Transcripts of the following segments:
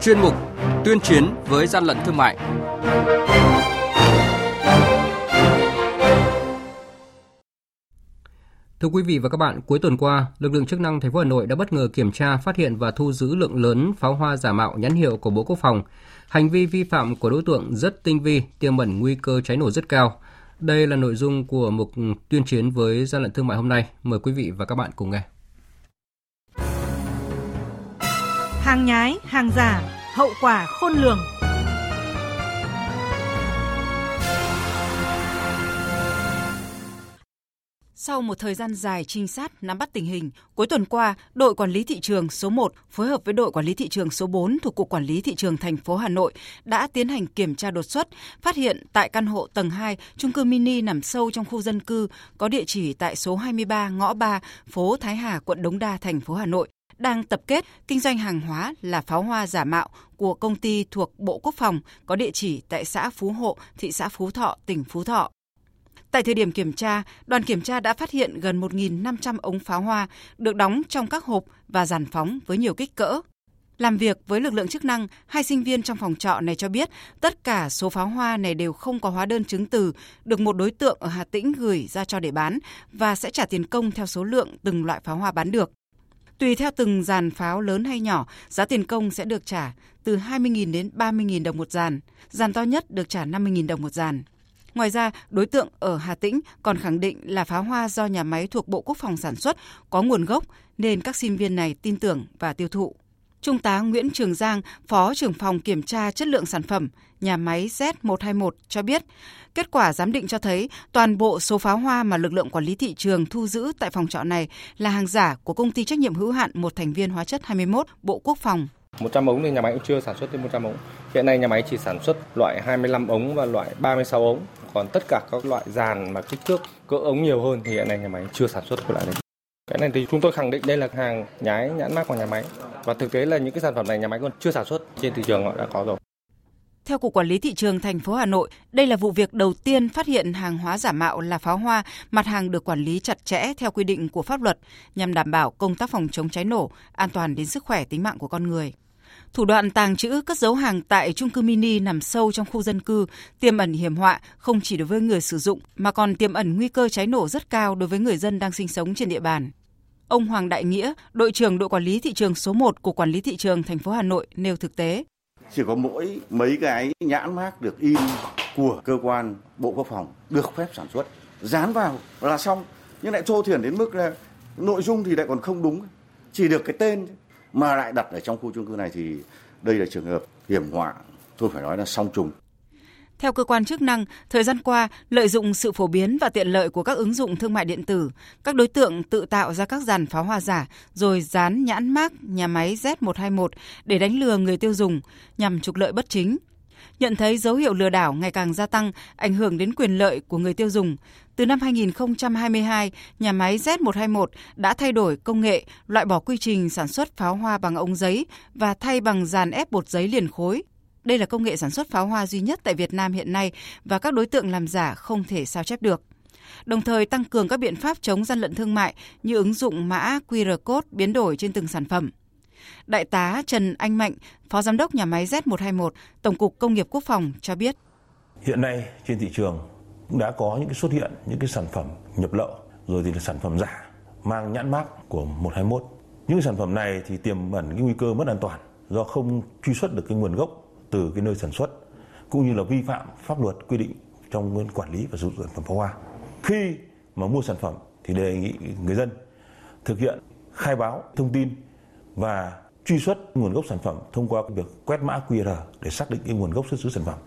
chuyên mục Tuyên chiến với gian lận thương mại. Thưa quý vị và các bạn, cuối tuần qua, lực lượng chức năng thành phố Hà Nội đã bất ngờ kiểm tra, phát hiện và thu giữ lượng lớn pháo hoa giả mạo nhãn hiệu của Bộ Quốc phòng. Hành vi vi phạm của đối tượng rất tinh vi, tiềm ẩn nguy cơ cháy nổ rất cao. Đây là nội dung của mục tuyên chiến với gian lận thương mại hôm nay. Mời quý vị và các bạn cùng nghe. Hàng nhái, hàng giả, hậu quả khôn lường. Sau một thời gian dài trinh sát nắm bắt tình hình, cuối tuần qua, đội quản lý thị trường số 1 phối hợp với đội quản lý thị trường số 4 thuộc Cục Quản lý Thị trường thành phố Hà Nội đã tiến hành kiểm tra đột xuất, phát hiện tại căn hộ tầng 2, chung cư mini nằm sâu trong khu dân cư có địa chỉ tại số 23 ngõ 3, phố Thái Hà, quận Đống Đa, thành phố Hà Nội đang tập kết kinh doanh hàng hóa là pháo hoa giả mạo của công ty thuộc Bộ Quốc phòng có địa chỉ tại xã Phú Hộ, thị xã Phú Thọ, tỉnh Phú Thọ. Tại thời điểm kiểm tra, đoàn kiểm tra đã phát hiện gần 1.500 ống pháo hoa được đóng trong các hộp và giàn phóng với nhiều kích cỡ. Làm việc với lực lượng chức năng, hai sinh viên trong phòng trọ này cho biết tất cả số pháo hoa này đều không có hóa đơn chứng từ, được một đối tượng ở Hà Tĩnh gửi ra cho để bán và sẽ trả tiền công theo số lượng từng loại pháo hoa bán được. Tùy theo từng dàn pháo lớn hay nhỏ, giá tiền công sẽ được trả từ 20.000 đến 30.000 đồng một dàn, dàn to nhất được trả 50.000 đồng một dàn. Ngoài ra, đối tượng ở Hà Tĩnh còn khẳng định là pháo hoa do nhà máy thuộc Bộ Quốc phòng sản xuất có nguồn gốc nên các sinh viên này tin tưởng và tiêu thụ. Trung tá Nguyễn Trường Giang, Phó trưởng phòng kiểm tra chất lượng sản phẩm, nhà máy Z121 cho biết, kết quả giám định cho thấy toàn bộ số pháo hoa mà lực lượng quản lý thị trường thu giữ tại phòng trọ này là hàng giả của công ty trách nhiệm hữu hạn một thành viên hóa chất 21 Bộ Quốc phòng. 100 ống thì nhà máy cũng chưa sản xuất đến 100 ống. Hiện nay nhà máy chỉ sản xuất loại 25 ống và loại 36 ống. Còn tất cả các loại dàn mà kích thước cỡ ống nhiều hơn thì hiện nay nhà máy chưa sản xuất loại này. Cái này thì chúng tôi khẳng định đây là hàng nhái nhãn mác của nhà máy. Và thực tế là những cái sản phẩm này nhà máy còn chưa sản xuất, trên thị trường họ đã có rồi. Theo Cục Quản lý Thị trường thành phố Hà Nội, đây là vụ việc đầu tiên phát hiện hàng hóa giả mạo là pháo hoa, mặt hàng được quản lý chặt chẽ theo quy định của pháp luật nhằm đảm bảo công tác phòng chống cháy nổ, an toàn đến sức khỏe tính mạng của con người. Thủ đoạn tàng trữ cất giấu hàng tại trung cư mini nằm sâu trong khu dân cư tiềm ẩn hiểm họa không chỉ đối với người sử dụng mà còn tiềm ẩn nguy cơ cháy nổ rất cao đối với người dân đang sinh sống trên địa bàn. Ông Hoàng Đại Nghĩa, đội trưởng đội quản lý thị trường số 1 của quản lý thị trường thành phố Hà Nội nêu thực tế. Chỉ có mỗi mấy cái nhãn mác được in của cơ quan Bộ Quốc phòng được phép sản xuất, dán vào là xong. Nhưng lại trô thiển đến mức là nội dung thì lại còn không đúng, chỉ được cái tên mà lại đặt ở trong khu chung cư này thì đây là trường hợp hiểm họa, tôi phải nói là song trùng. Theo cơ quan chức năng, thời gian qua, lợi dụng sự phổ biến và tiện lợi của các ứng dụng thương mại điện tử, các đối tượng tự tạo ra các dàn pháo hoa giả rồi dán nhãn mác nhà máy Z121 để đánh lừa người tiêu dùng nhằm trục lợi bất chính. Nhận thấy dấu hiệu lừa đảo ngày càng gia tăng, ảnh hưởng đến quyền lợi của người tiêu dùng. Từ năm 2022, nhà máy Z121 đã thay đổi công nghệ, loại bỏ quy trình sản xuất pháo hoa bằng ống giấy và thay bằng dàn ép bột giấy liền khối đây là công nghệ sản xuất pháo hoa duy nhất tại Việt Nam hiện nay và các đối tượng làm giả không thể sao chép được. Đồng thời tăng cường các biện pháp chống gian lận thương mại như ứng dụng mã QR code biến đổi trên từng sản phẩm. Đại tá Trần Anh Mạnh, Phó Giám đốc nhà máy Z121, Tổng cục Công nghiệp Quốc phòng cho biết. Hiện nay trên thị trường cũng đã có những cái xuất hiện những cái sản phẩm nhập lậu rồi thì là sản phẩm giả mang nhãn mác của 121. Những sản phẩm này thì tiềm ẩn cái nguy cơ mất an toàn do không truy xuất được cái nguồn gốc từ cái nơi sản xuất, cũng như là vi phạm pháp luật quy định trong quản lý và sử dụng sản phẩm pháo hoa. Khi mà mua sản phẩm thì đề nghị người dân thực hiện khai báo thông tin và truy xuất nguồn gốc sản phẩm thông qua việc quét mã QR để xác định cái nguồn gốc xuất xứ sản phẩm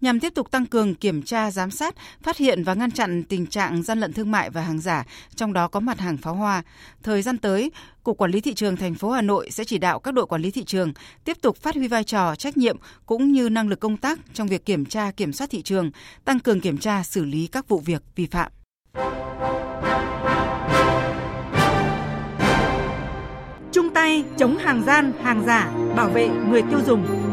nhằm tiếp tục tăng cường kiểm tra, giám sát, phát hiện và ngăn chặn tình trạng gian lận thương mại và hàng giả, trong đó có mặt hàng pháo hoa. Thời gian tới, Cục Quản lý thị trường thành phố Hà Nội sẽ chỉ đạo các đội quản lý thị trường tiếp tục phát huy vai trò, trách nhiệm cũng như năng lực công tác trong việc kiểm tra, kiểm soát thị trường, tăng cường kiểm tra, xử lý các vụ việc vi phạm. Chung tay chống hàng gian, hàng giả, bảo vệ người tiêu dùng.